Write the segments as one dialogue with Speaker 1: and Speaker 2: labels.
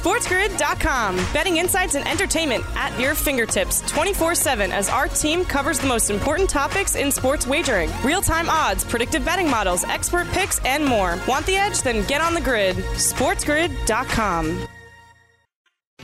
Speaker 1: SportsGrid.com. Betting insights and entertainment at your fingertips 24 7 as our team covers the most important topics in sports wagering real time odds, predictive betting models, expert picks, and more. Want the edge? Then get on the grid. SportsGrid.com.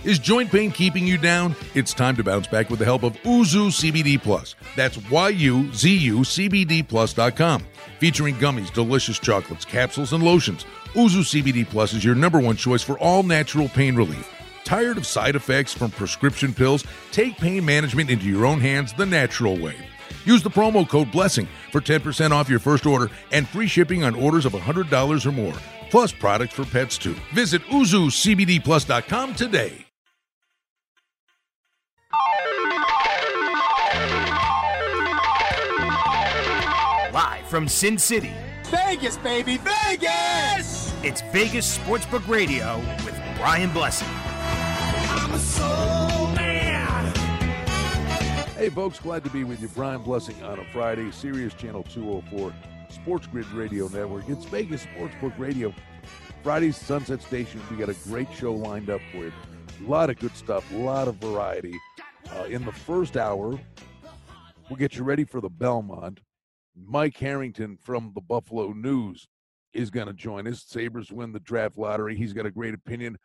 Speaker 2: Is joint pain keeping you down? It's time to bounce back with the help of Yuzu CBD Plus. That's Y-U-Z-U CBD Plus.com. Featuring gummies, delicious chocolates, capsules, and lotions. Yuzu CBD Plus is your number one choice for all natural pain relief. Tired of side effects from prescription pills? Take pain management into your own hands the natural way. Use the promo code BLESSING for 10% off your first order and free shipping on orders of $100 or more, plus products for pets too. Visit YuzuCBDPlus.com today.
Speaker 3: Live from Sin City,
Speaker 4: Vegas, baby, Vegas!
Speaker 3: It's Vegas Sportsbook Radio with Brian Blessing.
Speaker 4: I'm a soul man.
Speaker 2: Hey, folks, glad to be with you. Brian Blessing on a Friday, Sirius Channel 204, Sports Grid Radio Network. It's Vegas Sportsbook Radio. Friday's Sunset Station. We got a great show lined up for you. A lot of good stuff, a lot of variety. Uh, in the first hour, we'll get you ready for the Belmont. Mike Harrington from the Buffalo News is going to join us. Sabres win the draft lottery. He's got a great opinion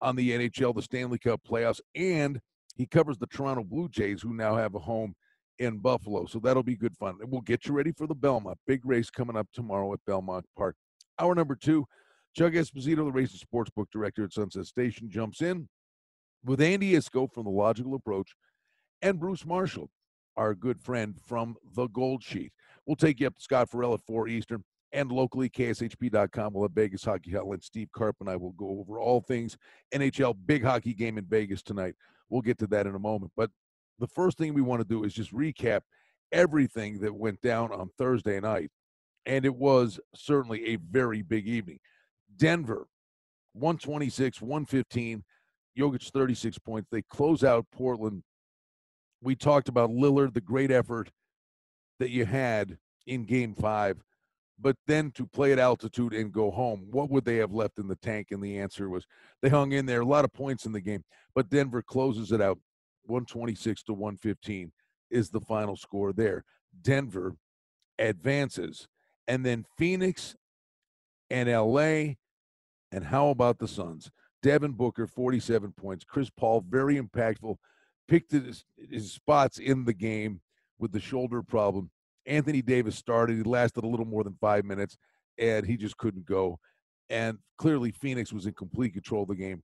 Speaker 2: on the NHL, the Stanley Cup playoffs, and he covers the Toronto Blue Jays, who now have a home in Buffalo. So that'll be good fun. And we'll get you ready for the Belmont. Big race coming up tomorrow at Belmont Park. Hour number two, Chuck Esposito, the race and sports book director at Sunset Station, jumps in with Andy Iskoe from The Logical Approach and Bruce Marshall, our good friend from The Gold Sheet. We'll take you up to Scott Ferrall at 4 Eastern and locally, KSHP.com. We'll have Vegas Hockey Hotline. Steve Carp and I will go over all things NHL big hockey game in Vegas tonight. We'll get to that in a moment. But the first thing we want to do is just recap everything that went down on Thursday night. And it was certainly a very big evening. Denver, 126, 115. Jokic, 36 points. They close out Portland. We talked about Lillard, the great effort that you had in game five, but then to play at altitude and go home, what would they have left in the tank? And the answer was they hung in there, a lot of points in the game, but Denver closes it out 126 to 115 is the final score there. Denver advances, and then Phoenix and LA. And how about the Suns? Devin Booker, 47 points. Chris Paul, very impactful, picked his, his spots in the game with the shoulder problem. Anthony Davis started. He lasted a little more than five minutes, and he just couldn't go. And clearly, Phoenix was in complete control of the game.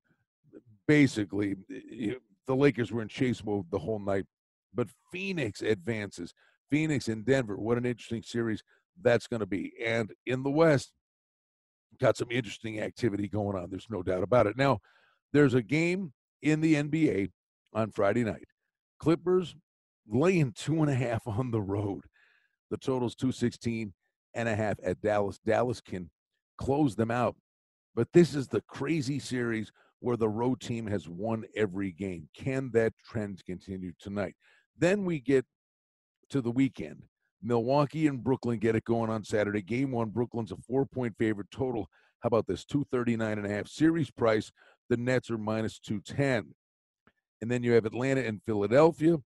Speaker 2: Basically, eh, eh, the Lakers were in chase mode the whole night. But Phoenix advances. Phoenix and Denver. What an interesting series that's going to be. And in the West, got some interesting activity going on. There's no doubt about it. Now, there's a game in the NBA on Friday night. Clippers laying two and a half on the road. The total's 216 and a half at Dallas. Dallas can close them out. But this is the crazy series where the road team has won every game. Can that trend continue tonight? Then we get to the weekend. Milwaukee and Brooklyn get it going on Saturday. Game one, Brooklyn's a four point favorite total. How about this? 239 and a half series price. The Nets are minus 210. And then you have Atlanta and Philadelphia.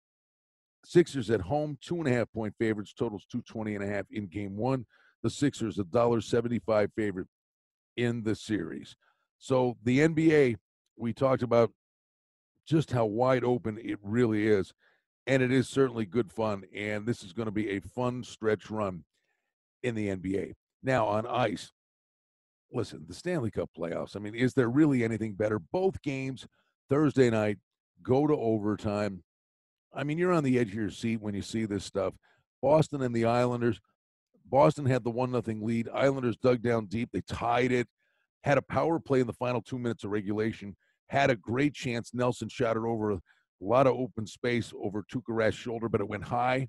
Speaker 2: Sixers at home, two and a half point favorites, totals 220 and a half in game one. The Sixers, a dollar 75 favorite in the series. So the NBA, we talked about just how wide open it really is. And it is certainly good fun. And this is going to be a fun stretch run in the NBA. Now on ice, listen, the Stanley Cup playoffs. I mean, is there really anything better? Both games Thursday night go to overtime. I mean, you're on the edge of your seat when you see this stuff. Boston and the Islanders. Boston had the one nothing lead. Islanders dug down deep. They tied it. Had a power play in the final two minutes of regulation. Had a great chance. Nelson shot it over a lot of open space over Tuukka Rask's shoulder, but it went high.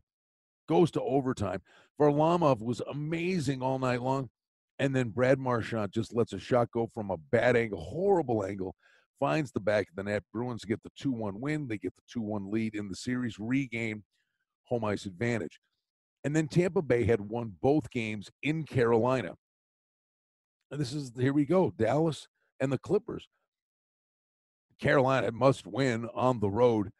Speaker 2: Goes to overtime. Varlamov was amazing all night long. And then Brad Marchand just lets a shot go from a bad angle, horrible angle, finds the back of the net. Bruins get the 2 1 win. They get the 2 1 lead in the series, regain home ice advantage. And then Tampa Bay had won both games in Carolina. And this is, here we go Dallas and the Clippers. Carolina must win on the road.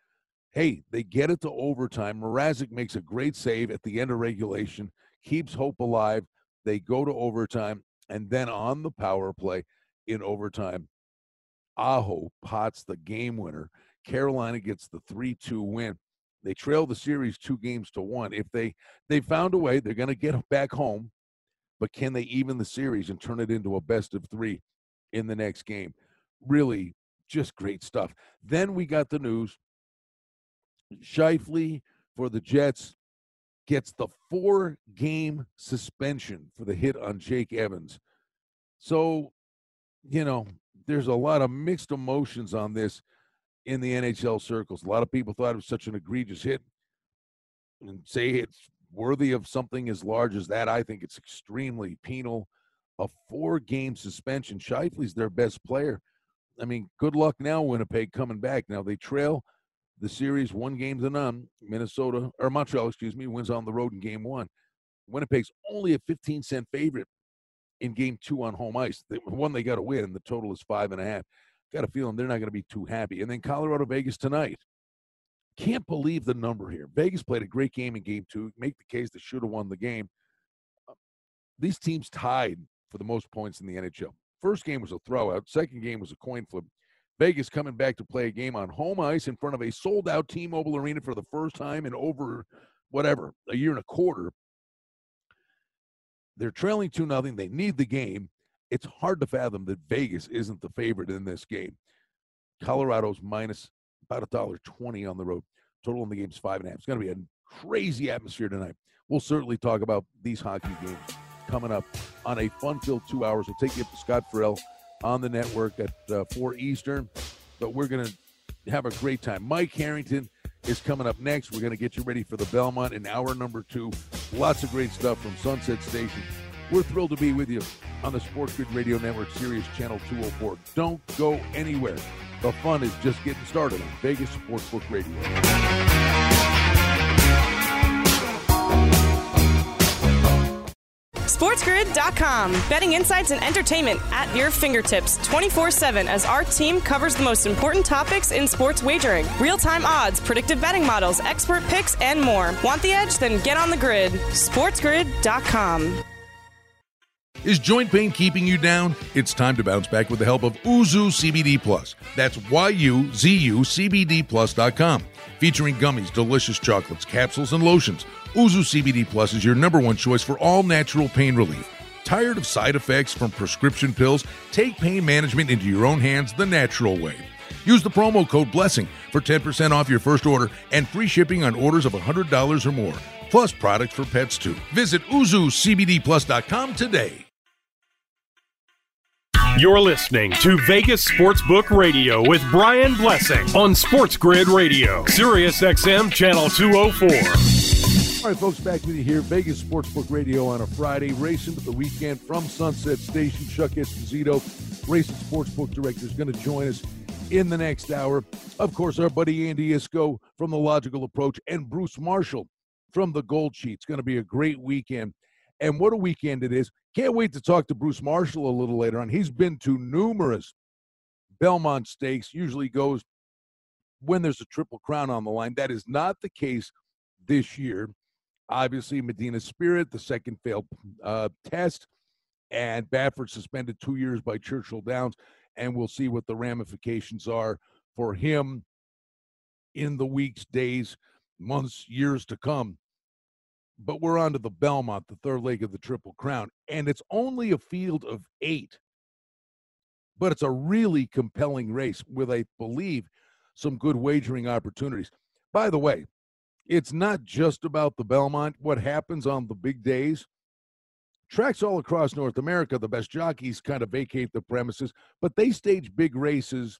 Speaker 2: Hey, they get it to overtime. Mrazek makes a great save at the end of regulation, keeps hope alive. They go to overtime, and then on the power play in overtime, Aho pots the game winner. Carolina gets the 3 2 win. They trail the series two games to one. If they they found a way, they're going to get back home, but can they even the series and turn it into a best of three in the next game? Really, just great stuff. Then we got the news. Scheifele for the Jets gets the four game suspension for the hit on Jake Evans. So, you know, there's a lot of mixed emotions on this in the NHL circles. A lot of people thought it was such an egregious hit and say it's worthy of something as large as that. I think it's extremely penal. A four game suspension. Scheifele's their best player. I mean, good luck now, Winnipeg coming back. Now they trail the series one game to none. Minnesota or Montreal, excuse me, wins on the road in game one. Winnipeg's only a 15 cent favorite in game two on home ice. The one they got to win. The total is five and a half. Got a feeling they're not going to be too happy. And then Colorado Vegas tonight. Can't believe the number here. Vegas played a great game in game two. Make the case they should have won the game. Uh, these teams tied for the most points in the NHL. First game was a throwout. Second game was a coin flip. Vegas coming back to play a game on home ice in front of a sold out T Mobile Arena for the first time in over whatever, a year and a quarter. They're trailing 2 nothing. They need the game. It's hard to fathom that Vegas isn't the favorite in this game. Colorado's minus about a dollar twenty on the road. Total in the game's five and a half. It's going to be a crazy atmosphere tonight. We'll certainly talk about these hockey games coming up on a fun-filled two hours. We'll take you up to Scott Ferrall on the network at uh, 4 Eastern. But we're going to have a great time. Mike Harrington is coming up next. We're going to get you ready for the Belmont in hour number two. Lots of great stuff from Sunset Station. We're thrilled to be with you on the Sports Grid Radio Network Sirius Channel 204. Don't go anywhere. The fun is just getting started on Vegas Sportsbook Radio.
Speaker 1: SportsGrid.com. Betting insights and entertainment at your fingertips 24 7 as our team covers the most important topics in sports wagering real time odds, predictive betting models, expert picks, and more. Want the edge? Then get on the grid. SportsGrid.com.
Speaker 5: Is joint pain keeping you down? It's time to bounce back with the help of Yuzu CBD Plus. That's Y-U-Z-U CBD Plus.com. Featuring gummies, delicious chocolates, capsules, and lotions. Yuzu CBD Plus is your number one choice for all natural pain relief. Tired of side effects from prescription pills? Take pain management into your own hands the natural way. Use the promo code BLESSING for 10% off your first order and free shipping on orders of $100 or more, plus products for pets too. Visit YuzuCBDPlus.com today.
Speaker 6: You're listening to Vegas Sportsbook Radio with Brian Blessing on Sports Grid Radio, Sirius XM Channel 204.
Speaker 2: All right, folks, back with you here. Vegas Sportsbook Radio on a Friday. Racing to the weekend from Sunset Station. Chuck Esposito, Racing Sportsbook Director, is going to join us in the next hour. Of course, our buddy Andy Iskoe from The Logical Approach and Bruce Marshall from The Gold Sheet. It's going to be a great weekend. And what a weekend it is. Can't wait to talk to Bruce Marshall a little later on. He's been to numerous Belmont stakes, usually goes when there's a triple crown on the line. That is not the case this year. Obviously, Medina Spirit, the second failed uh, test, and Baffert suspended two years by Churchill Downs. And we'll see what the ramifications are for him in the weeks, days, months, years to come but we're on to the Belmont, the third leg of the Triple Crown, and it's only a field of eight. But it's a really compelling race with, I believe, some good wagering opportunities. By the way, it's not just about the Belmont, what happens on the big days. Tracks all across North America, the best jockeys kind of vacate the premises, but they stage big races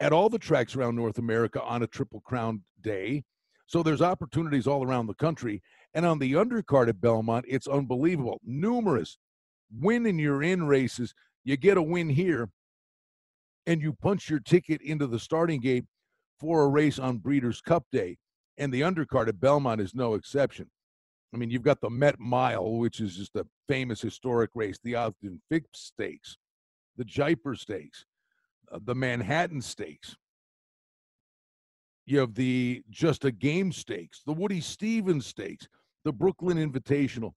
Speaker 2: at all the tracks around North America on a Triple Crown day. So there's opportunities all around the country. And on the undercard at Belmont, it's unbelievable. Numerous win and you're in races. You get a win here, and you punch your ticket into the starting gate for a race on Breeders' Cup Day. And the undercard at Belmont is no exception. I mean, you've got the Met Mile, which is just a famous historic race, the Ogden Phipps Stakes, the Jaipur Stakes, uh, the Manhattan Stakes. You have the Just a Game Stakes, the Woody Stephens Stakes, the Brooklyn Invitational.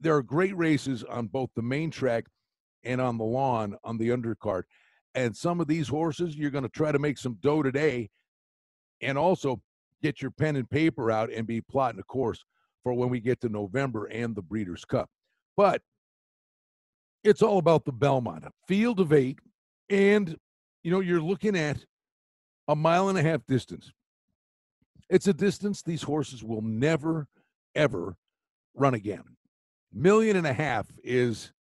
Speaker 2: There are great races on both the main track and on the lawn on the undercard. And some of these horses, you're going to try to make some dough today and also get your pen and paper out and be plotting a course for when we get to November and the Breeders' Cup. But it's all about the Belmont, field of eight. And, you know, you're looking at a mile and a half distance. It's a distance these horses will never, ever run again. Million and a half is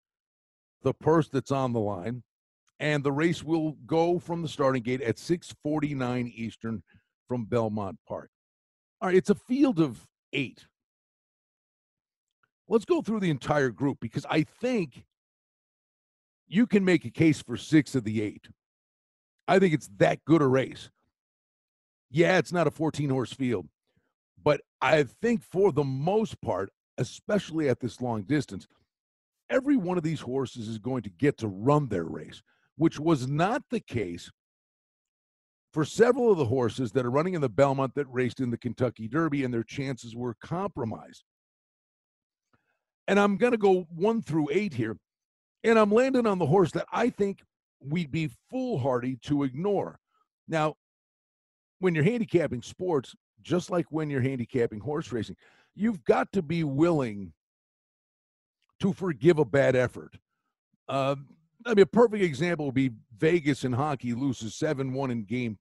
Speaker 2: the purse that's on the line. And the race will go from the starting gate at 649 Eastern from Belmont Park. All right, it's a field of eight. Let's go through the entire group because I think you can make a case for six of the eight. I think it's that good a race. Yeah, it's not a 14 horse field, but I think for the most part, especially at this long distance, every one of these horses is going to get to run their race, which was not the case for several of the horses that are running in the Belmont that raced in the Kentucky Derby, and their chances were compromised. And I'm going to go one through eight here. And I'm landing on the horse that I think we'd be foolhardy to ignore. Now, when you're handicapping sports, just like when you're handicapping horse racing, you've got to be willing to forgive a bad effort. Uh, I mean, a perfect example would be Vegas in hockey loses 7 1 in game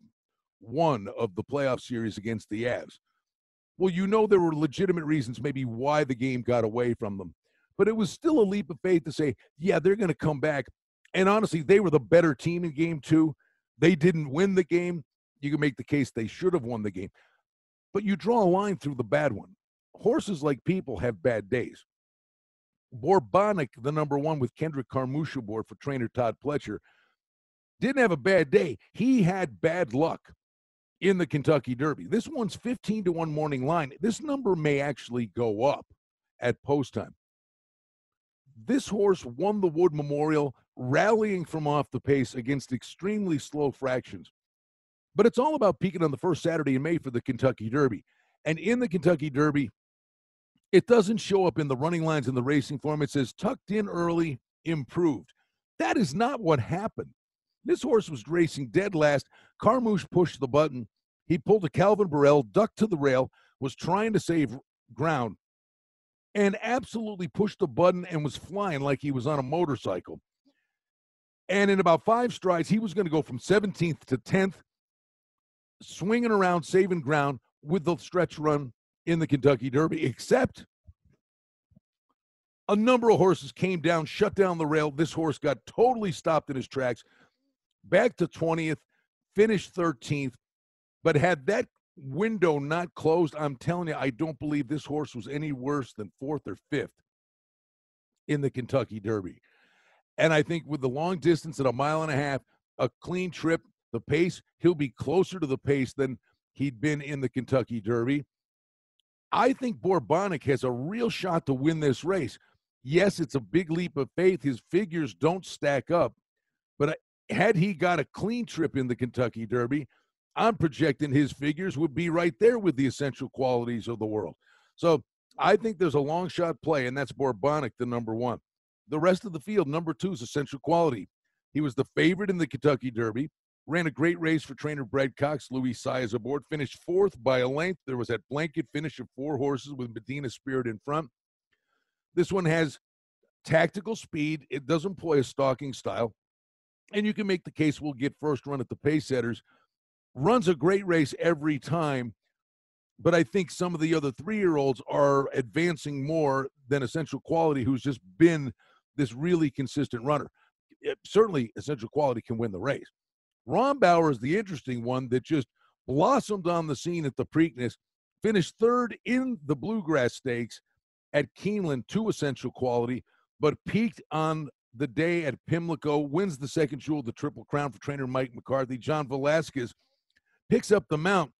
Speaker 2: one of the playoff series against the Avs. Well, you know, there were legitimate reasons maybe why the game got away from them but it was still a leap of faith to say, yeah, they're going to come back. And honestly, they were the better team in game two. They didn't win the game. You can make the case they should have won the game. But you draw a line through the bad one. Horses, like people, have bad days. Bourbonic, the number one with Kendrick Carmouche aboard for trainer Todd Pletcher, didn't have a bad day. He had bad luck in the Kentucky Derby. This one's 15 to 1 morning line. This number may actually go up at post time. This horse won the Wood Memorial, rallying from off the pace against extremely slow fractions. But it's all about peaking on the first Saturday in May for the Kentucky Derby. And in the Kentucky Derby, it doesn't show up in the running lines in the racing form. It says tucked in early, improved. That is not what happened. This horse was racing dead last. Carmouche pushed the button. He pulled a Calvin Borel, ducked to the rail, was trying to save ground, and absolutely pushed the button and was flying like he was on a motorcycle. And in about five strides, he was going to go from 17th to 10th, swinging around, saving ground with the stretch run in the Kentucky Derby, except a number of horses came down, shut down the rail. This horse got totally stopped in his tracks, back to 20th, finished 13th, but had that window not closed, I'm telling you, I don't believe this horse was any worse than fourth or fifth in the Kentucky Derby. And I think with the long distance at a mile and a half, a clean trip, the pace, he'll be closer to the pace than he'd been in the Kentucky Derby. I think Bourbonic has a real shot to win this race. Yes, it's a big leap of faith. His figures don't stack up. But had he got a clean trip in the Kentucky Derby, I'm projecting his figures would be right there with the essential qualities of the world. So I think there's a long shot play, and that's Bourbonic, the number one. The rest of the field, number two is essential quality. He was the favorite in the Kentucky Derby, ran a great race for trainer Brad Cox. Luis Saez aboard, finished fourth by a length. There was that blanket finish of four horses with Medina Spirit in front. This one has tactical speed. It does employ a stalking style. And you can make the case we'll get first run at the pace setters runs a great race every time. But I think some of the other three year olds are advancing more than Essential Quality, who's just been this really consistent runner. It, certainly, Essential Quality can win the race. Rombauer is the interesting one that just blossomed on the scene at the Preakness, finished third in the Bluegrass Stakes at Keeneland to Essential Quality, but peaked on the day at Pimlico, wins the second jewel, the Triple Crown for trainer Mike McCarthy. John Velazquez picks up the mount,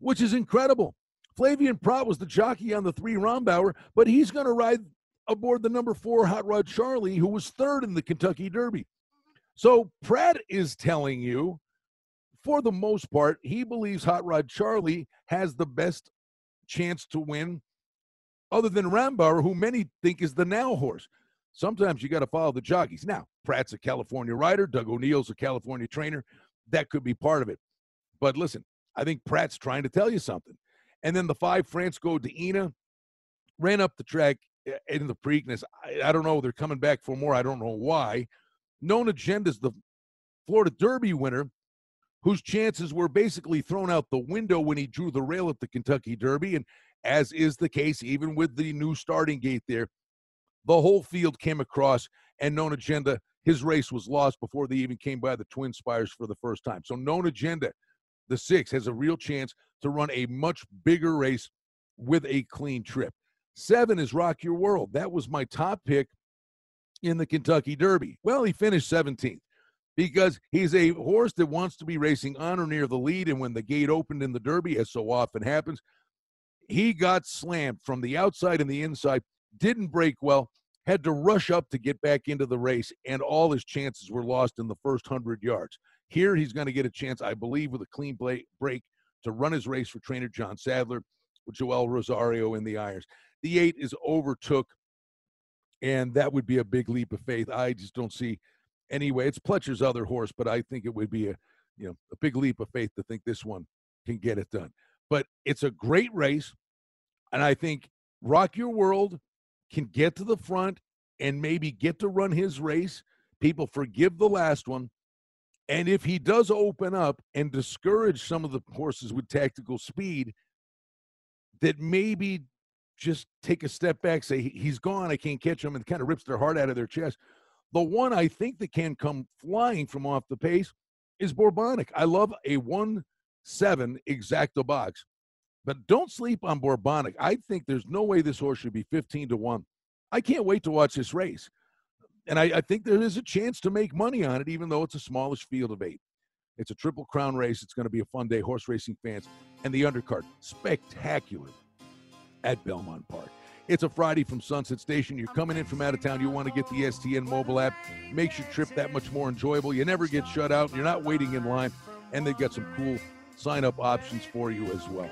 Speaker 2: which is incredible. Flavien Prat was the jockey on the three Rombauer, but he's going to ride aboard the number four Hot Rod Charlie, who was third in the Kentucky Derby. So Prat is telling you, for the most part, he believes Hot Rod Charlie has the best chance to win, other than Rombauer, who many think is the now horse. Sometimes you got to follow the jockeys. Now, Prat's a California rider, Doug O'Neill's a California trainer. That could be part of it. But listen, I think Prat's trying to tell you something. And then the five France Go de Ina ran up the track eh, in the Preakness. I, I, don't know. They're coming back for more. I don't know why. Known Agenda's the Florida Derby winner, whose chances were basically thrown out the window when he drew the rail at the Kentucky Derby. And as is the case, even with the new starting gate there, the whole field came across and known agenda. His race was lost before they even came by the Twin Spires for the first time. So known agenda, the six has a real chance to run a much bigger race with a clean trip. Seven is Rock Your World. That was my top pick in the Kentucky Derby. Well, he finished 17th because he's a horse that wants to be racing on or near the lead. And when the gate opened in the Derby, as so often happens, he got slammed from the outside and the inside, didn't break well, had to rush up to get back into the race, and all his chances were lost in the first 100 yards. Here, he's going to get a chance, I believe, with a clean break to run his race for trainer John Sadler with Joel Rosario in the irons. The eight is overtook, and that would be a big leap of faith. I just don't see anyway. It's Pletcher's other horse, but I think it would be a you know a big leap of faith to think this one can get it done. But it's a great race, and I think Rock Your World can get to the front and maybe get to run his race. People forgive the last one. And if he does open up and discourage some of the horses with tactical speed, that maybe just take a step back, say, he's gone, I can't catch him, and kind of rips their heart out of their chest. The one I think that can come flying from off the pace is Bourbonic. I love a 1 7 exacta box, but don't sleep on Bourbonic. I think there's no way this horse should be 15 to 1. I can't wait to watch this race. And I, I think there is a chance to make money on it, even though it's a smallish field of eight. It's a triple crown race. It's going to be a fun day. Horse racing fans and the undercard, spectacular at Belmont Park. It's a Friday from Sunset Station. You're coming in from out of town. You want to get the STN mobile app. Makes your trip that much more enjoyable. You never get shut out. You're not waiting in line. And they've got some cool sign up options for you as well.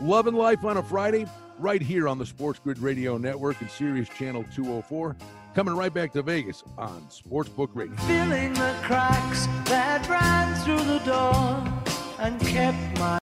Speaker 2: Love and Life on a Friday, right here on the Sports Grid Radio Network and Sirius Channel 204. Coming right back to Vegas on Sportsbook Radio.
Speaker 7: Filling the cracks that ran through the door and kept my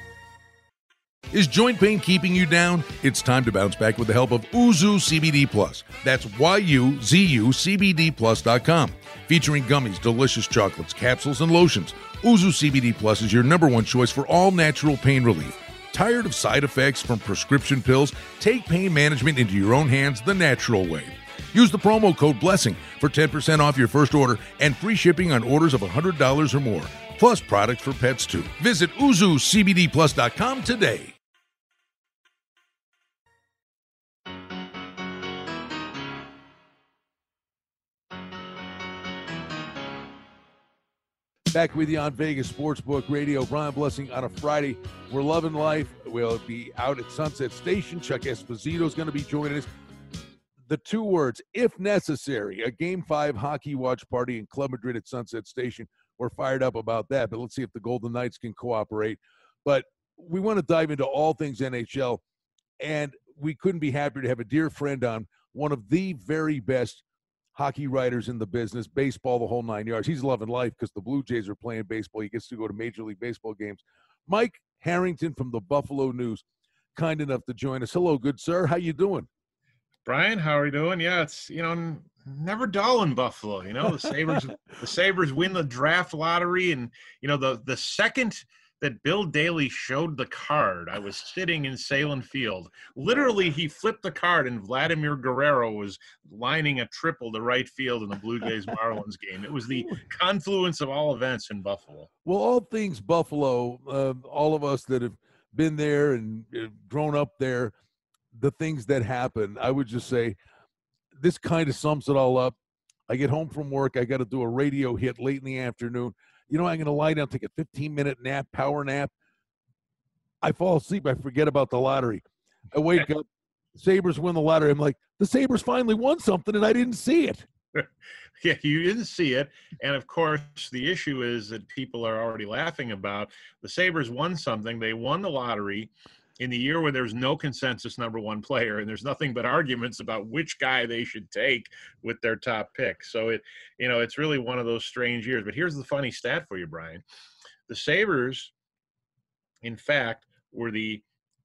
Speaker 5: Is joint pain keeping you down? It's time to bounce back with the help of Yuzu CBD Plus. That's Y-U-Z-U CBD Plus.com. Featuring gummies, delicious chocolates, capsules, and lotions, Yuzu CBD Plus is your number one choice for all natural pain relief. Tired of side effects from prescription pills? Take pain management into your own hands the natural way. Use the promo code BLESSING for 10% off your first order and free shipping on orders of $100 or more, plus products for pets too. Visit YuzuCBDPlus.com today.
Speaker 2: Back with you on Vegas Sportsbook Radio. Brian Blessing on a Friday. We're loving life. We'll be out at Sunset Station. Chuck Esposito is going to be joining us. The two words, if necessary, a game five hockey watch party in Club Madrid at Sunset Station. We're fired up about that, but let's see if the Golden Knights can cooperate. But we want to dive into all things NHL, and we couldn't be happier to have a dear friend on, one of the very best hockey writers in the business, baseball, the whole nine yards. He's loving life because the Blue Jays are playing baseball. He gets to go to Major League Baseball games. Mike Harrington from the Buffalo News, kind enough to join us. Hello, good sir. How you doing?
Speaker 8: Brian, how are you doing? Yeah, it's you know never dull in Buffalo. You know the Sabres, the Sabres win the draft lottery, and you know the the second that Bill Daly showed the card. I was sitting in Sahlen Field. Literally, he flipped the card, and Vladimir Guerrero was lining a triple to right field in the Blue Jays Marlins game. It was the confluence of all events in Buffalo.
Speaker 2: Well, all things Buffalo, uh, all of us that have been there and uh, grown up there, the things that happen, I would just say this kind of sums it all up. I get home from work. I got to do a radio hit late in the afternoon. You know, I'm going to lie down, take a 15 minute nap, power nap. I fall asleep. I forget about the lottery. I wake up. Sabres win the lottery. I'm like, the Sabres finally won something, and I didn't see it.
Speaker 8: yeah, you didn't see it. And of course, the issue is that people are already laughing about the Sabres won something. They won the lottery in the year when there's no consensus number one player and there's nothing but arguments about which guy they should take with their top pick. So it, you know, it's really one of those strange years. But here's the funny stat for you, Brian. The Sabres, in fact, were the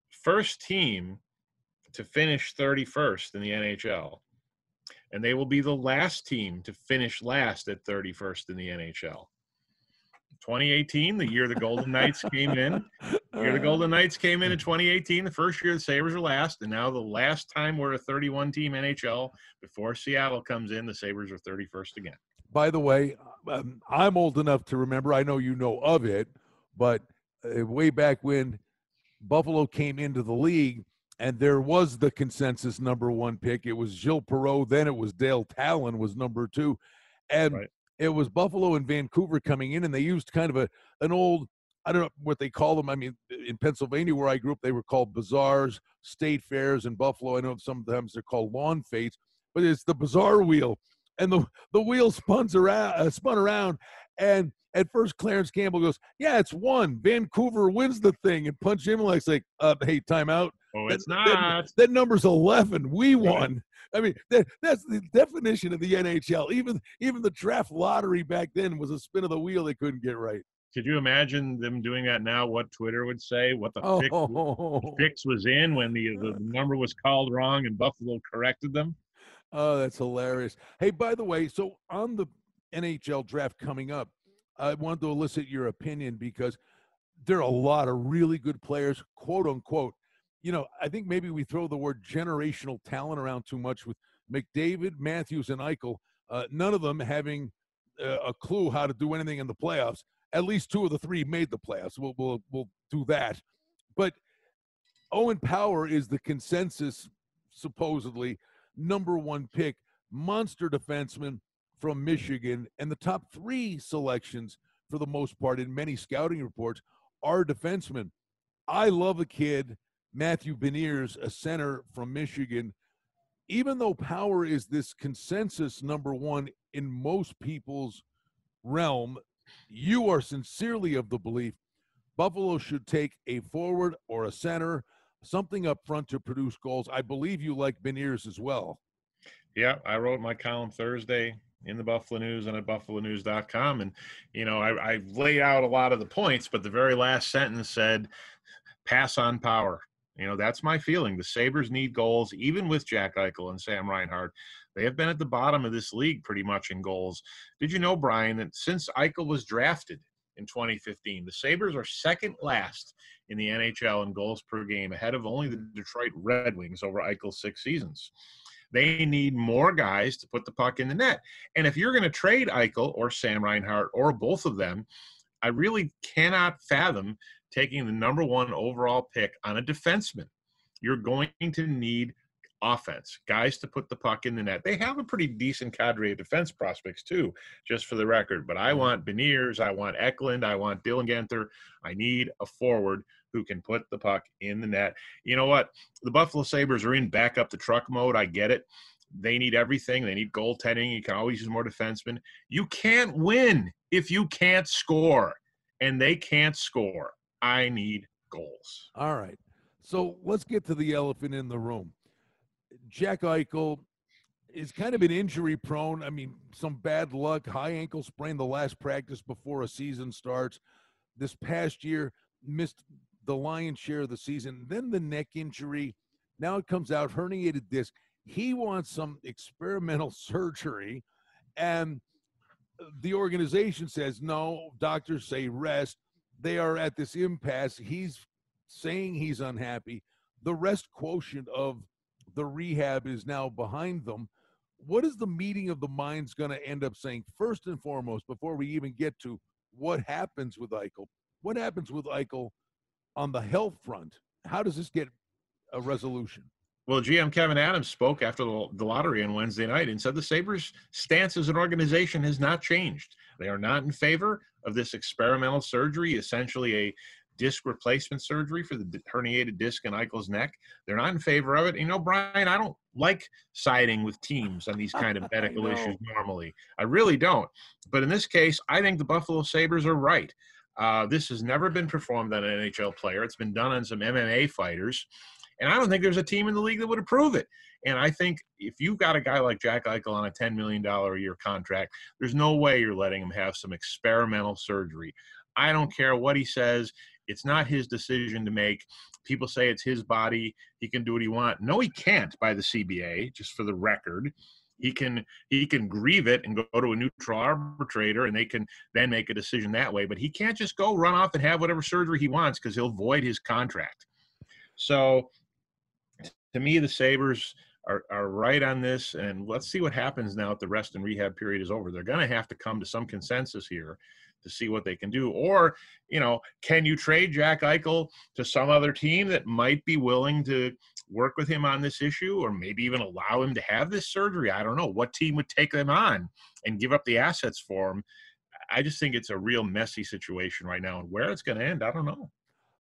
Speaker 8: first team to finish 31st in the NHL. And they will be the last team to finish last at 31st in the NHL. 2018, the year the Golden Knights came in. The year the Golden Knights came in in 2018, the first year the Sabres are last, and now the last time we're a 31 team NHL before Seattle comes in, the Sabres are 31st again.
Speaker 2: By the way, um, I'm old enough to remember, I know you know of it, but uh, way back when Buffalo came into the league, and there was the consensus number one pick. It was Gilles Perreault, then it was Dale Tallon was number two. And right it was Buffalo and Vancouver coming in, and they used kind of a an old I don't know what they call them. I mean, in Pennsylvania where I grew up, they were called bazaars, state fairs. In Buffalo, I know sometimes they're called lawn fetes, but it's the bazaar wheel, and the the wheel spun around, uh, spun around, and at first Clarence Campbell goes, "Yeah, it's one. Vancouver wins the thing," and Punch Imlach, uh, "Hey, timeout."
Speaker 8: Oh, it's that, not.
Speaker 2: That, that number's eleven. We won. I mean, that, that's the definition of the NHL. Even even the draft lottery back then was a spin of the wheel they couldn't get right.
Speaker 8: Could you imagine them doing that now? What Twitter would say? What the oh. fix, fix was in when the the number was called wrong and Buffalo corrected them?
Speaker 2: Oh, that's hilarious. Hey, by the way, so on the NHL draft coming up, I wanted to elicit your opinion because there are a lot of really good players, quote unquote, you know, I think maybe we throw the word generational talent around too much with McDavid, Matthews, and Eichel. Uh, none of them having uh, a clue how to do anything in the playoffs. At least two of the three made the playoffs. We'll we'll we'll do that. But Owen Power is the consensus, supposedly number one pick, monster defenseman from Michigan, and the top three selections for the most part in many scouting reports are defensemen. I love a kid Matthew Beniers, a center from Michigan, even though power is this consensus number one in most people's realm, you are sincerely of the belief Buffalo should take a forward or a center, something up front to produce goals. I believe you like Beniers as well.
Speaker 8: Yeah, I wrote my column Thursday in the Buffalo News and at buffalonews.com. And, you know, I, I laid out a lot of the points, but the very last sentence said, pass on power. You know, that's my feeling. The Sabres need goals, even with Jack Eichel and Sam Reinhart. They have been at the bottom of this league pretty much in goals. Did you know, Brian, that since Eichel was drafted in 2015, the Sabres are second last in the NHL in goals per game, ahead of only the Detroit Red Wings over Eichel's six seasons. They need more guys to put the puck in the net. And if you're going to trade Eichel or Sam Reinhart or both of them, I really cannot fathom taking the number one overall pick on a defenseman. You're going to need offense, guys to put the puck in the net. They have a pretty decent cadre of defense prospects too, just for the record. But I want Beniers, I want Eklund, I want Dylan Guenther. I need a forward who can put the puck in the net. You know what? The Buffalo Sabres are in back up the truck mode. I get it. They need everything. They need goaltending. You can always use more defensemen. You can't win if you can't score, and they can't score. I need goals.
Speaker 2: All right. So let's get to the elephant in the room. Jack Eichel is kind of an injury prone. I mean, some bad luck, high ankle sprain the last practice before a season starts. This past year, missed the lion's share of the season. Then the neck injury. Now it comes out herniated disc. He wants some experimental surgery. And the organization says, no, doctors say rest they are at this impasse. He's saying he's unhappy. The rest quotient of the rehab is now behind them. What is the meeting of the minds going to end up saying first and foremost before we even get to what happens with Eichel? What happens with Eichel on the health front? How does this get a resolution?
Speaker 8: Well, GM Kevyn Adams spoke after the lottery on Wednesday night and said the Sabres' stance as an organization has not changed. They are not in favor of this experimental surgery, essentially a disc replacement surgery for the herniated disc in Eichel's neck. They're not in favor of it. You know, Brian, I don't like siding with teams on these kind of medical issues normally. I really don't. But in this case, I think the Buffalo Sabres are right. Uh, this has never been performed on an NHL player. It's been done on some MMA fighters. And I don't think there's a team in the league that would approve it. And I think if you've got a guy like Jack Eichel on a $10 million a year contract, there's no way you're letting him have some experimental surgery. I don't care what he says. It's not his decision to make. People say it's his body. He can do what he wants. No, he can't by the CBA, just for the record. He can he can grieve it and go to a neutral arbitrator and they can then make a decision that way. But he can't just go run off and have whatever surgery he wants because he'll void his contract. So to me, the Sabres are, are right on this. And let's see what happens now that the rest and rehab period is over. They're going to have to come to some consensus here to see what they can do. Or, you know, can you trade Jack Eichel to some other team that might be willing to work with him on this issue or maybe even allow him to have this surgery? I don't know. What team would take them on and give up the assets for him? I just think it's a real messy situation right now. And where it's going to end, I don't know.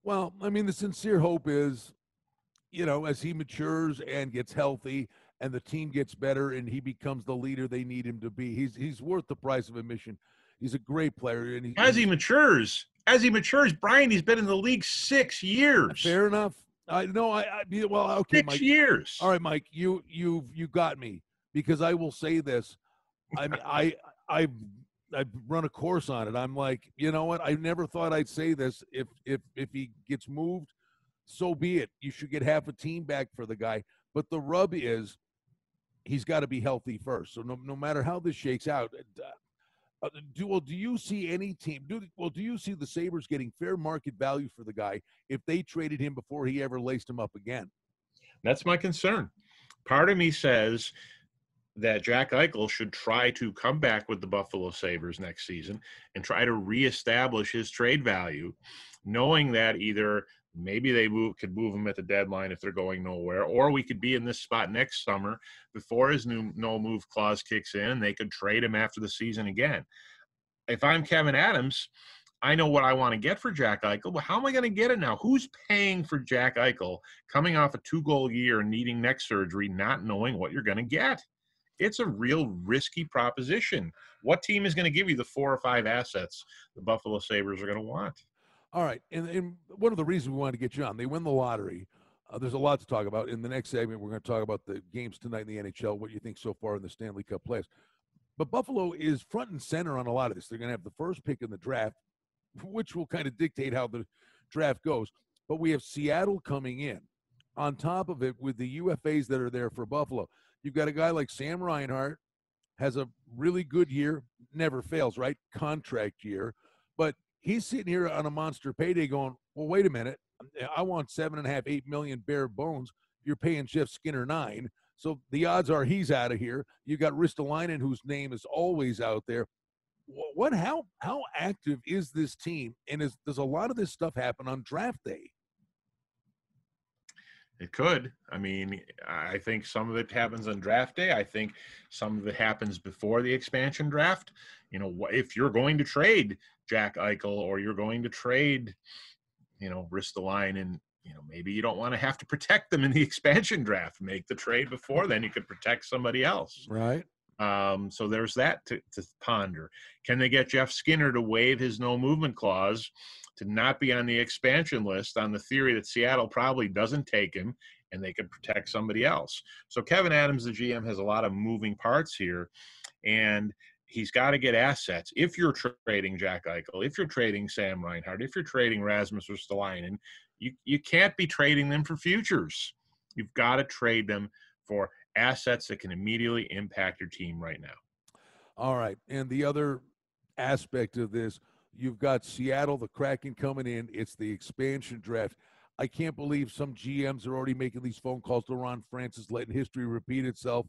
Speaker 2: Well, I mean, the sincere hope is you know, as he matures and gets healthy and the team gets better and he becomes the leader they need him to be, he's he's worth the price of admission. He's a great player. And he,
Speaker 8: as he matures, as he matures, Brian, he's been in the league six years.
Speaker 2: Fair enough. I know. I, I well, okay,
Speaker 8: six
Speaker 2: Mike.
Speaker 8: years.
Speaker 2: All right, Mike. You you you got me because I will say this. I mean, I I've I've run a course on it. I'm like, you know what? I never thought I'd say this. If if if he gets moved, so be it. You should get half a team back for the guy. But the rub is he's got to be healthy first. So no, no matter how this shakes out, uh, uh, do well, do you see any team? Do well? Do you see the Sabres getting fair market value for the guy if they traded him before he ever laced him up again?
Speaker 8: That's my concern. Part of me says that Jack Eichel should try to come back with the Buffalo Sabres next season and try to reestablish his trade value, knowing that either maybe they move could move him at the deadline if they're going nowhere or we could be in this spot next summer before his new no move clause kicks in they could trade him after the season again. If i'm kevyn adams i know what i want to get for jack eichel but how am i going to get it now? Who's paying for jack eichel coming off a two goal year needing neck surgery not knowing what you're going to get? It's a real risky proposition. What team is going to give you the four or five assets the buffalo sabres are going to want
Speaker 2: all right, and, and one of the reasons we wanted to get you on, they win the lottery. Uh, there's a lot to talk about. In the next segment, we're going to talk about the games tonight in the NHL, what you think so far in the Stanley Cup playoffs. But Buffalo is front and center on a lot of this. They're going to have the first pick in the draft, which will kind of dictate how the draft goes. But we have Seattle coming in. On top of it, with the UFAs that are there for Buffalo, you've got a guy like Sam Reinhart, has a really good year, never fails, right? Contract year. But he's sitting here on a monster payday going, well, wait a minute. I want seven and a half, eight million bare bones. You're paying Jeff Skinner nine. So the odds are he's out of here. You got Ristolainen, whose name is always out there. What, how, how active is this team? And is, does a lot of this stuff happen on draft day?
Speaker 8: It could. I mean, I think some of it happens on draft day. I think some of it happens before the expansion draft. You know, if you're going to trade Jack Eichel or you're going to trade, you know, Ristolainen and you know maybe you don't want to have to protect them in the expansion draft. Make the trade before then. You could protect somebody else.
Speaker 2: Right.
Speaker 8: Um, so there's that to, to ponder. Can they get Jeff Skinner to waive his no movement clause to not be on the expansion list on the theory that Seattle probably doesn't take him and they could protect somebody else? So Kevyn Adams, the GM, has a lot of moving parts here. And he's got to get assets. If you're trading Jack Eichel, if you're trading Sam Reinhart, if you're trading Rasmus Ristolainen, you, you can't be trading them for futures. You've got to trade them for assets that can immediately impact your team right now.
Speaker 2: All right. And the other aspect of this, you've got Seattle, the Kraken coming in. It's the expansion draft. I can't believe some GMs are already making these phone calls to Ron Francis, letting history repeat itself.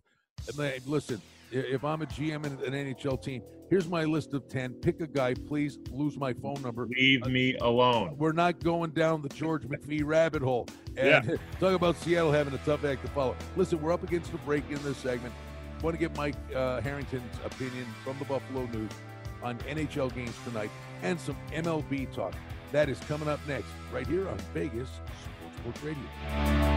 Speaker 2: And listen, if I'm a GM in an NHL team, here's my list of 10. Pick a guy, please lose my phone number.
Speaker 8: Leave me alone.
Speaker 2: We're not going down the George McPhee rabbit hole. And
Speaker 8: Yeah.
Speaker 2: talk about Seattle having a tough act to follow. Listen, we're up against the break in this segment. I Want to get Mike uh, Harrington's opinion from the Buffalo News on NHL games tonight and some MLB talk. That is coming up next, right here on Vegas Sports Radio.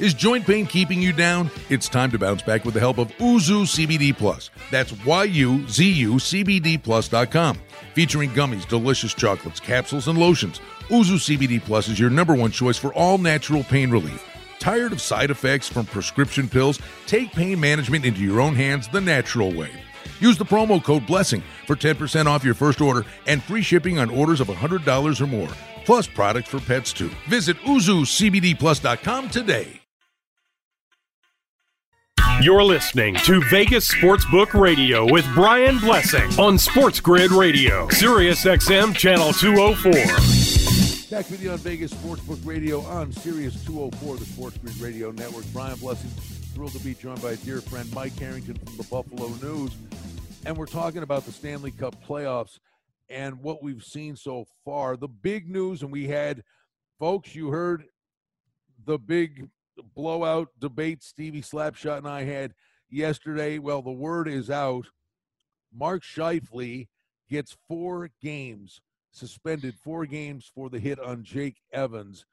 Speaker 5: Is joint pain keeping you down? It's time to bounce back with the help of Yuzu CBD Plus. That's Y-U-Z-U CBD Plus.com. Featuring gummies, delicious chocolates, capsules, and lotions. Yuzu CBD Plus is your number one choice for all natural pain relief. Tired of side effects from prescription pills? Take pain management into your own hands the natural way. Use the promo code BLESSING for 10% off your first order and free shipping on orders of $100 or more, plus products for pets too. Visit YuzuCBDPlus.com today.
Speaker 6: You're listening to Vegas Sportsbook Radio with Brian Blessing on Sports Grid Radio, Sirius XM Channel 204.
Speaker 2: Back with you on Vegas Sportsbook Radio on Sirius 204, the Sports Grid Radio Network. Brian Blessing, thrilled to be joined by a dear friend, Mike Harrington from the Buffalo News. And we're talking about the Stanley Cup playoffs and what we've seen so far. The big news, and we had, folks, you heard the big blowout debate Stevie Slapshot and I had yesterday. Well, the word is out. Mark Scheifele gets four games suspended, four games for the hit on Jake Evans.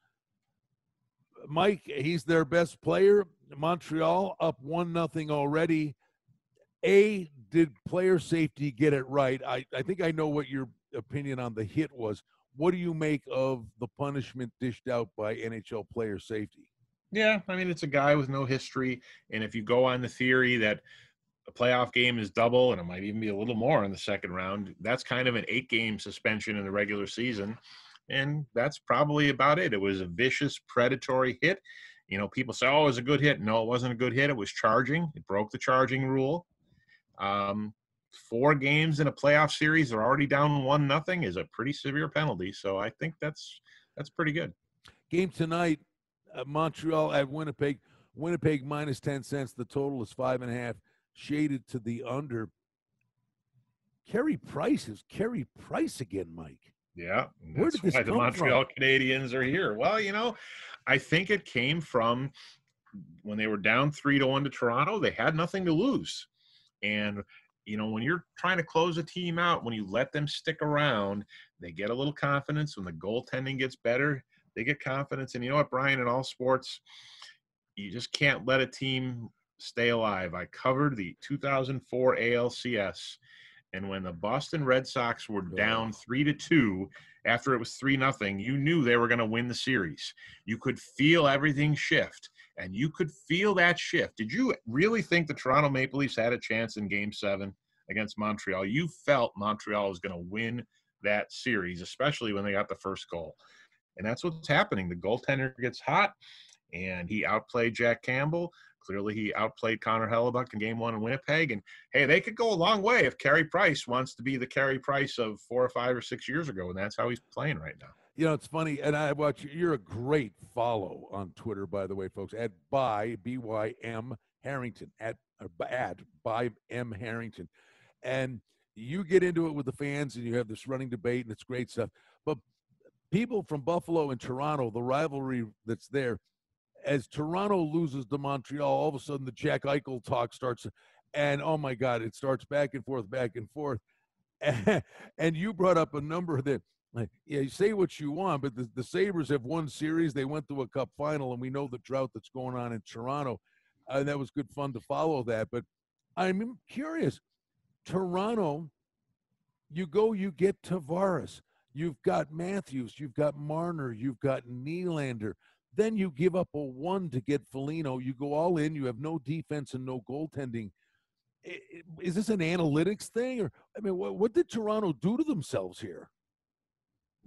Speaker 2: Mike, he's their best player. Montreal up one nothing already. A, did player safety get it right? I, I think I know what your opinion on the hit was. What do you make of the punishment dished out by NHL player safety?
Speaker 8: Yeah, I mean it's a guy with no history, and if you go on the theory that a playoff game is double, and it might even be a little more in the second round, that's kind of an eight-game suspension in the regular season, and that's probably about it. It was a vicious, predatory hit. You know, people say, "Oh, it was a good hit." No, it wasn't a good hit. It was charging. It broke the charging rule. Um, four games in a playoff series, they're already down one nothing, is a pretty severe penalty. So I think that's that's pretty good.
Speaker 2: Game tonight, uh, Montreal at Winnipeg. Winnipeg minus 10 cents. The total is five and a half, shaded to the under. Carey Price is Carey Price again, Mike.
Speaker 8: Yeah,
Speaker 2: Where did this
Speaker 8: why the
Speaker 2: come
Speaker 8: Montreal Canadiens are here. Well, you know, I think it came from when they were down three to one to Toronto. They had nothing to lose, and you know, when you're trying to close a team out, when you let them stick around, they get a little confidence. When the goaltending gets better, they get confidence. And you know what, Brian, in all sports, you just can't let a team stay alive. I covered the 2004 ALCS, and when the Boston Red Sox were down three to two after it was three nothing, you knew they were going to win the series. You could feel everything shift, and you could feel that shift. Did you really think the Toronto Maple Leafs had a chance in Game Seven against Montreal? You felt Montreal was going to win that series, especially when they got the first goal. And that's what's happening. The goaltender gets hot, and he outplayed Jack Campbell. Clearly, he outplayed Connor Hellebuyck in game one in Winnipeg. And hey, they could go a long way if Carey Price wants to be the Carey Price of four or five or six years ago. And that's how he's playing right now.
Speaker 2: You know, it's funny, and I watch. You're a great follow on Twitter, by the way, folks. At by b y m Harrington at at by m Harrington, and you get into it with the fans, and you have this running debate, and it's great stuff. But people from Buffalo and Toronto, the rivalry that's there, as Toronto loses to Montreal, all of a sudden the Jack Eichel talk starts, and oh my God, it starts back and forth, back and forth. and you brought up a number that, yeah, you say what you want, but the, the Sabres have won series. They went to a cup final, and we know the drought that's going on in Toronto. And that was good fun to follow that. But I'm curious Toronto, you go, you get Tavares. You've got Matthews, you've got Marner, you've got Nylander. Then you give up a one to get Foligno. You go all in. You have no defense and no goaltending. Is this an analytics thing, or I mean, what, what did Toronto do to themselves here?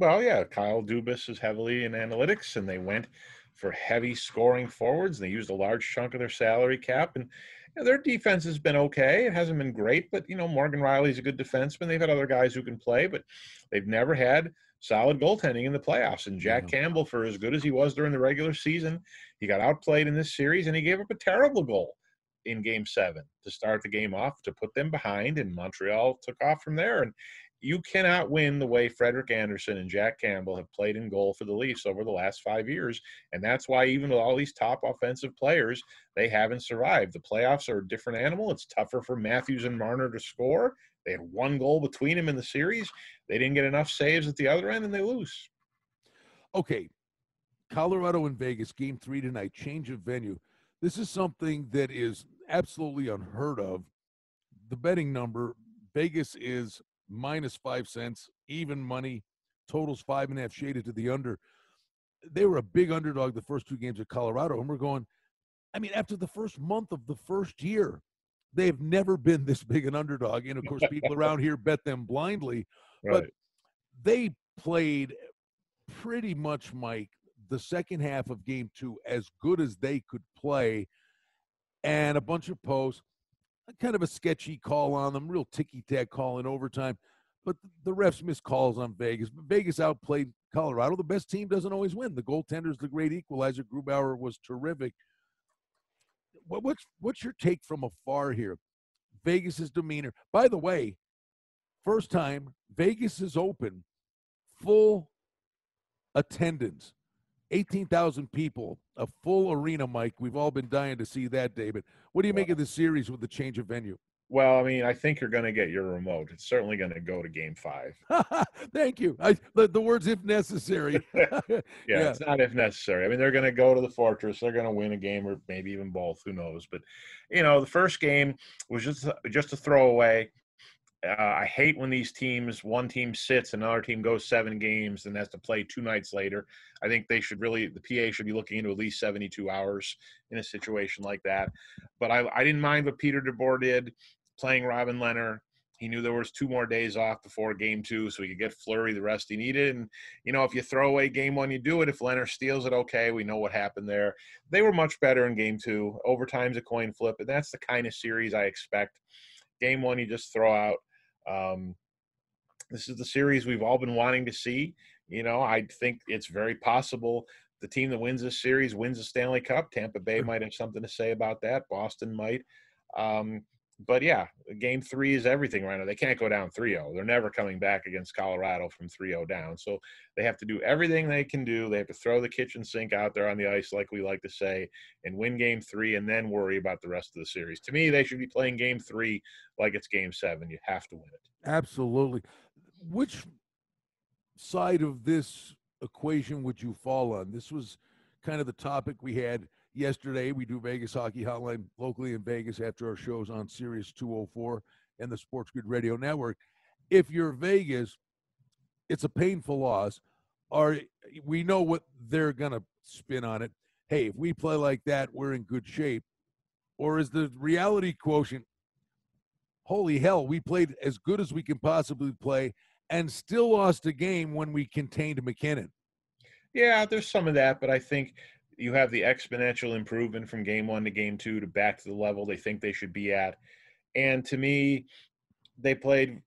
Speaker 8: Well, yeah, Kyle Dubas is heavily in analytics, and they went for heavy scoring forwards. And they used a large chunk of their salary cap, and you know, their defense has been okay. It hasn't been great, but you know Morgan Rielly's a good defenseman. They've had other guys who can play, but they've never had solid goaltending in the playoffs. And Jack yeah. Campbell, for as good as he was during the regular season, he got outplayed in this series, and he gave up a terrible goal in Game Seven to start the game off to put them behind, and Montreal took off from there. And you cannot win the way Frederik Andersen and Jack Campbell have played in goal for the Leafs over the last five years. And that's why, even with all these top offensive players, they haven't survived. The playoffs are a different animal. It's tougher for Matthews and Marner to score. They had one goal between them in the series. They didn't get enough saves at the other end, and they lose.
Speaker 2: Okay. Colorado and Vegas, game three tonight, change of venue. This is something that is absolutely unheard of. The betting number, Vegas is minus five cents, even money, totals five and a half shaded to the under. They were a big underdog the first two games at Colorado, and we're going. I mean, after the first month of the first year, they've never been this big an underdog. And of course, people around here bet them blindly, right. but they played pretty much, Mike, the second half of game two as good as they could play, and a bunch of posts kind of a sketchy call on them, real ticky tack call in overtime. But the refs missed calls on Vegas. But Vegas outplayed Colorado. The best team doesn't always win. The goaltender's the great equalizer. Grubauer was terrific. what's what's your take from afar here? Vegas's demeanor. By the way, first time Vegas is open, full attendance. 18,000 people, a full arena, Mike. We've all been dying to see that, David. What do you well, make of the series with the change of venue?
Speaker 8: Well, I mean, I think you're going to get your remote. It's certainly going to go to Game Five.
Speaker 2: Thank you. I, the, the, words "if necessary."
Speaker 8: yeah, yeah, it's not if necessary. I mean, they're going to go to the Fortress. They're going to win a game, or maybe even both. Who knows? But you know, the first game was just just a throwaway uh, I hate when these teams, one team sits, another team goes seven games, and has to play two nights later. I think they should really, the PA should be looking into at least 72 hours in a situation like that. But I, I didn't mind what Peter DeBoer did playing Robin Lehner. He knew there was two more days off before game two, so he could get Fleury the rest he needed. And you know, if you throw away game one, you do it. If Lehner steals it, okay, we know what happened there. They were much better in game two. Overtime's a coin flip, and that's the kind of series I expect. Game one, you just throw out um, this is the series we've all been wanting to see. You know, I think it's very possible the team that wins this series wins the Stanley Cup. Tampa Bay might have something to say about that. Boston might. Um, but yeah, game three is everything right now. They can't go down 3 0. They're never coming back against Colorado from 3 0 down. So they have to do everything they can do. They have to throw the kitchen sink out there on the ice, like we like to say, and win game three and then worry about the rest of the series. To me, they should be playing game three like it's game seven. You have to win it.
Speaker 2: Absolutely. Which side of this equation would you fall on? This was kind of the topic we had yesterday. We do Vegas Hockey Hotline locally in Vegas after our shows on Sirius 204 and the Sports Grid Radio Network. If you're Vegas, it's a painful loss. Or we know what they're going to spin on it. Hey, if we play like that, we're in good shape. Or is the reality quotient, holy hell, we played as good as we can possibly play and still lost a game when we contained MacKinnon.
Speaker 8: Yeah, there's some of that, but I think you have the exponential improvement from game one to game two to back to the level they think they should be at. And to me, they played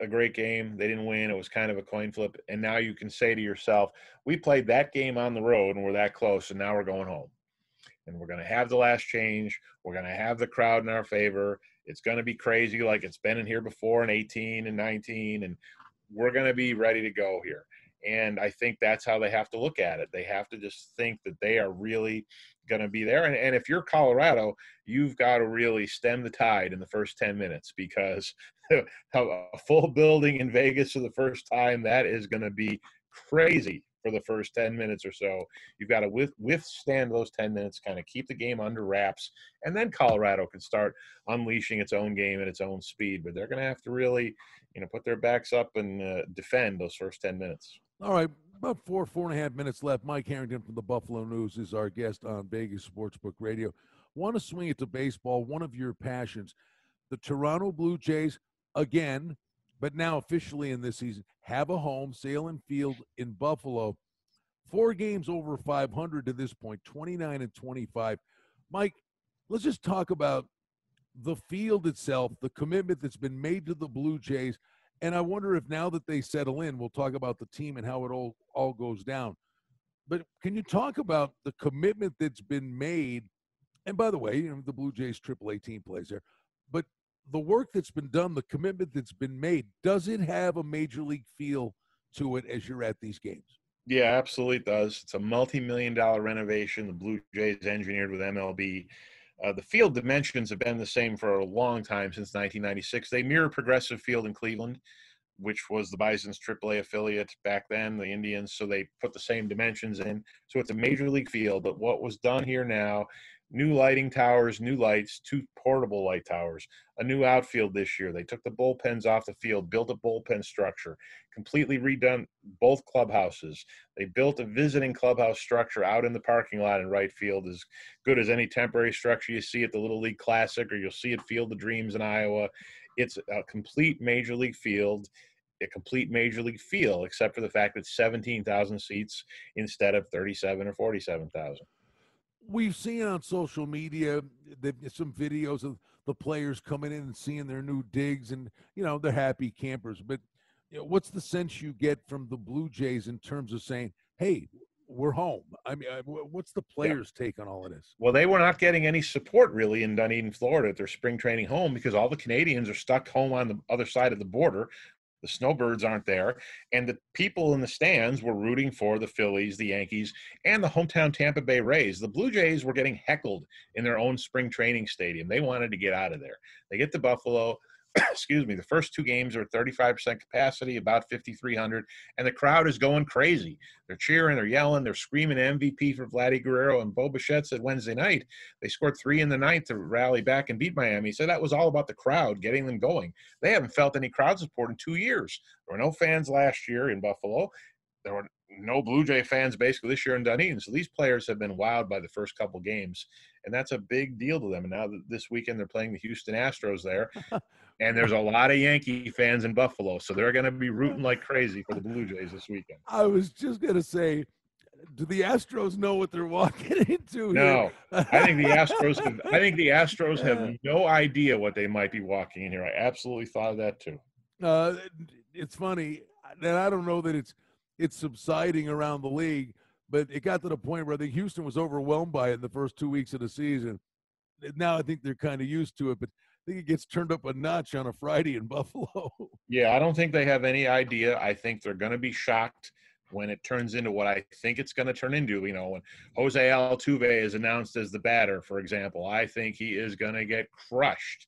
Speaker 8: a great game. They didn't win. It was kind of a coin flip. And now you can say to yourself, we played that game on the road and we're that close, and now we're going home. And we're going to have the last change. We're going to have the crowd in our favor. It's going to be crazy like it's been in here before in 18 and 19. And we're going to be ready to go here. And I think that's how they have to look at it. They have to just think that they are really going to be there. And, and if you're Colorado, you've got to really stem the tide in the first 10 minutes because a full building in Vegas for the first time, that is going to be crazy for the first 10 minutes or so. You've got to with, withstand those 10 minutes, kind of keep the game under wraps, and then Colorado can start unleashing its own game at its own speed. But they're going to have to really, you know, put their backs up and uh, defend those first 10 minutes.
Speaker 2: All right, about four, four and a half minutes left. Mike Harrington from the Buffalo News is our guest on Vegas Sportsbook Radio. Want to swing it to baseball, one of your passions. The Toronto Blue Jays, again, but now officially in this season have a home, Sahlen Field in Buffalo. Four games over 500 to this point, 29 and 25. Mike, let's just talk about the field itself, the commitment that's been made to the Blue Jays. And I wonder if now that they settle in, we'll talk about the team and how it all, all goes down. But can you talk about the commitment that's been made? And by the way, you know, the Blue Jays AAA team plays there. But the work that's been done, the commitment that's been made, does it have a major league feel to it as you're at these games?
Speaker 8: Yeah, absolutely does. It's a multi-million dollar renovation. The Blue Jays engineered with MLB. Uh, the field dimensions have been the same for a long time since 1996. They mirror Progressive Field in Cleveland, which was the Bison's AAA affiliate back then, the Indians. So they put the same dimensions in. So it's a major league field. But what was done here now new lighting towers, new lights, two portable light towers, a new outfield this year. They took the bullpens off the field, built a bullpen structure, completely redone both clubhouses. They built a visiting clubhouse structure out in the parking lot in right field, as good as any temporary structure you see at the Little League Classic or you'll see at Field of Dreams in Iowa. It's a complete major league field a complete major league feel, except for the fact that 17,000 seats instead of 37 or 47,000
Speaker 2: we've seen on social media some videos of the players coming in and seeing their new digs, and you know they're happy campers. But you know, what's the sense you get from the Blue Jays in terms of saying, "Hey, we're home"? I mean, uh, what's the players' yeah. take on all of this?
Speaker 8: Well, they were not getting any support really in Dunedin, Florida, at their spring training home because all the Canadians are stuck home on the other side of the border the snowbirds aren't there and the people in the stands were rooting for the phillies the yankees and the hometown tampa bay rays. The blue jays were getting heckled in their own spring training stadium. They wanted to get out of there. They get to buffalo excuse me, the first two games are 35% capacity, about 5,300, and the crowd is going crazy. They're cheering, they're yelling, they're screaming MVP for Vladdy Guerrero and Bo Bichette said Wednesday night they scored three in the ninth to rally back and beat Miami. So that was all about the crowd getting them going. They haven't felt any crowd support in two years. There were no fans last year in Buffalo. There were no Blue Jay fans basically this year in Dunedin. So these players have been wowed by the first couple games, and that's a big deal to them. And now that this weekend they're playing the Houston Astros there, and there's a lot of Yankee fans in Buffalo, so they're going to be rooting like crazy for the Blue Jays this weekend.
Speaker 2: I was just going to say, do the Astros know what they're walking into?
Speaker 8: No, I think the Astros. Have, I think the Astros have no idea what they might be walking in here. I absolutely thought of that too.
Speaker 2: Uh, it's funny, and I don't know that it's it's subsiding around the league, but it got to the point where I think Houston was overwhelmed by it in the first two weeks of the season. Now I think they're kind of used to it, but I think it gets turned up a notch on a Friday in Buffalo.
Speaker 8: Yeah, I don't think they have any idea. I think they're going to be shocked when it turns into what I think it's going to turn into. You know, when Jose Altuve is announced as the batter, for example, I think he is going to get crushed.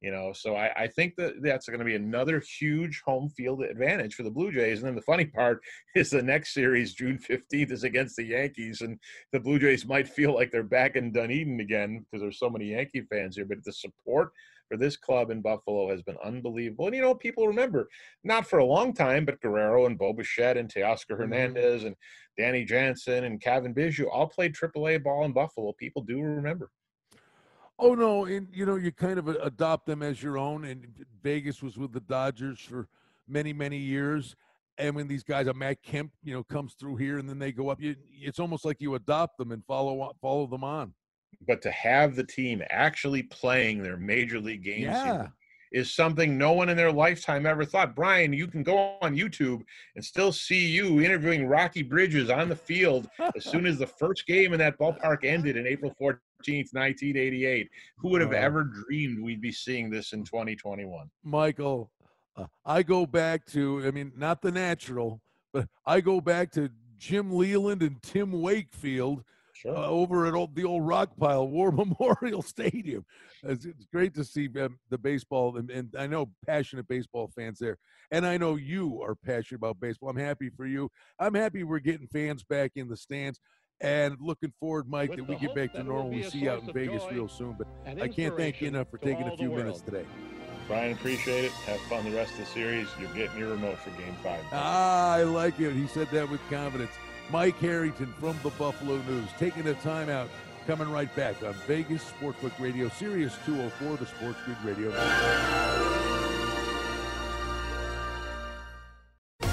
Speaker 8: You know, so I, I think that that's going to be another huge home field advantage for the Blue Jays. And then the funny part is the next series, June 15th, is against the Yankees. And the Blue Jays might feel like they're back in Dunedin again because there's so many Yankee fans here. But the support for this club in Buffalo has been unbelievable. And you know, people remember not for a long time, but Guerrero and Bo Bichette and Teoscar mm-hmm. Hernandez and Danny Jansen and Cavan Biggio all played AAA ball in Buffalo. People do remember.
Speaker 2: Oh no, and you know you kind of uh, adopt them as your own. And Vegas was with the Dodgers for many many years. And when these guys, a Matt Kemp, you know, comes through here and then they go up, you, it's almost like you adopt them and follow follow them on
Speaker 8: but to have the team actually playing their major league games yeah. is something no one in their lifetime ever thought. Brian, you can go on YouTube and still see you interviewing Rocky Bridges on the field as soon as the first game in that ballpark ended in April 14th, 1988. Who would have uh, ever dreamed we'd be seeing this in 2021?
Speaker 2: Michael, uh, I go back to, I mean, not the natural, but I go back to Jim Leyland and Tim Wakefield –
Speaker 8: sure.
Speaker 2: uh, over at old, the old rock pile, War Memorial Stadium. It's, it's great to see um, the baseball, and, and, I know passionate baseball fans there. And I know you are passionate about baseball. I'm happy for you. I'm happy we're getting fans back in the stands. And looking forward, Mike, With that we get back to normal. We see you out in Vegas real soon. But I can't thank you enough for taking a few minutes today.
Speaker 8: Brian, appreciate it. Have fun the rest of the series. You're getting your remote for Game Five.
Speaker 2: Ah, I like it. He said that with confidence. Mike Harrington from the Buffalo News taking a timeout. Coming right back on Vegas Sportsbook Radio, Sirius 204, the Sports Grid Radio.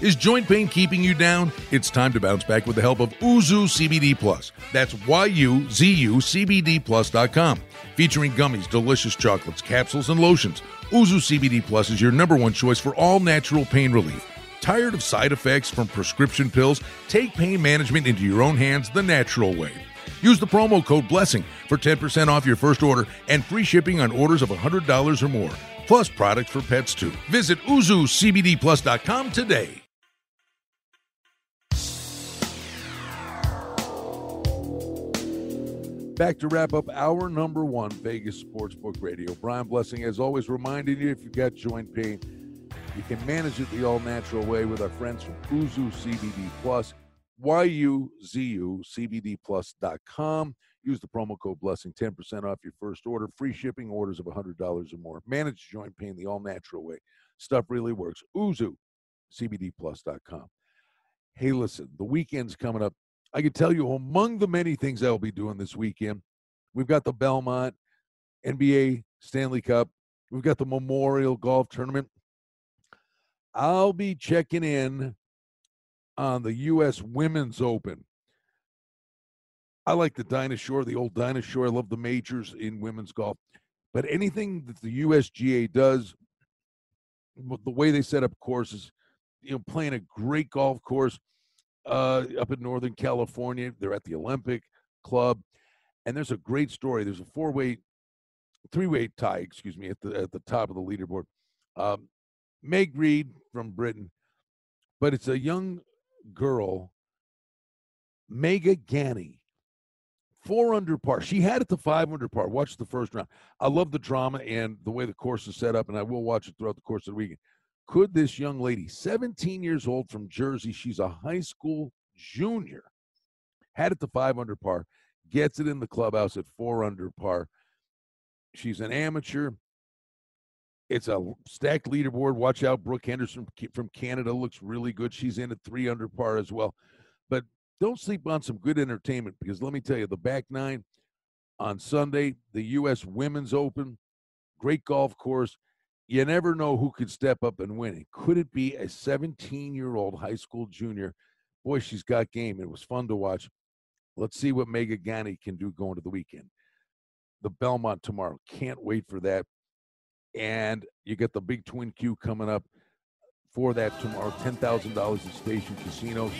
Speaker 5: Is joint pain keeping you down? It's time to bounce back with the help of Yuzu CBD Plus. That's Y-U-Z-U CBD Plus.com. Featuring gummies, delicious chocolates, capsules, and lotions, Yuzu CBD Plus is your number one choice for all natural pain relief. Tired of side effects from prescription pills? Take pain management into your own hands the natural way. Use the promo code BLESSING for 10% off your first order and free shipping on orders of $100 or more, plus products for pets too. Visit YuzuCBDPlus.com today.
Speaker 2: Back to wrap up our number one Vegas Sportsbook Radio. Brian Blessing, as always, reminding you if you've got joint pain, you can manage it the all natural way with our friends from Yuzu CBD Plus, Y-U-Z-U, CBDPlus.com. Use the promo code Blessing, 10% off your first order, free shipping orders of $100 or more. Manage joint pain the all natural way. Stuff really works. Yuzu, CBDPlus.com. Hey, listen, the weekend's coming up. I can tell you among the many things I'll be doing this weekend, we've got the Belmont NBA Stanley Cup, we've got the Memorial Golf Tournament. I'll be checking in on the U.S. Women's Open. I like the Dinosaur, the old Dinosaur. I love the majors in women's golf. But anything that the USGA does, the way they set up courses, you know, playing a great golf course, uh, up in Northern California. They're at the Olympic Club, and there's a great story. There's a four-way, three-way tie, excuse me, at the at the top of the leaderboard. Um, Meg Reed from Britain, but it's a young girl, Megha Ganne, four under par. She had it to five under par. Watch the first round. I love the drama and the way the course is set up, and I will watch it throughout the course of the weekend. Could this young lady, 17 years old from Jersey, she's a high school junior, had it to five under par, gets it in the clubhouse at four under par. She's an amateur. It's a stacked leaderboard. Watch out. Brooke Henderson from Canada looks really good. She's in at three under par as well. But don't sleep on some good entertainment because let me tell you, the back nine on Sunday, the U.S. Women's Open, great golf course you never know who could step up and win. Could it be a 17 year old high school junior? Boy, she's got game. It was fun to watch. Let's see what Megha Ganne can do going to the weekend. The Belmont tomorrow. Can't wait for that. And you get the big twin Q coming up for that tomorrow. $10,000 at Station Casinos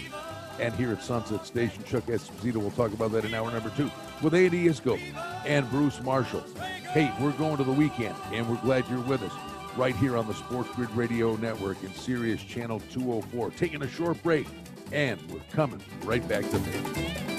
Speaker 2: and here at Sunset Station. Chuck Esposito will talk about that in hour number two with Andy Iskoe and Bruce Marshall. Hey, we're going to the weekend, and we're glad you're with us right here on the Sports Grid Radio Network in Sirius Channel 204. Taking a short break, and we're coming right back to there.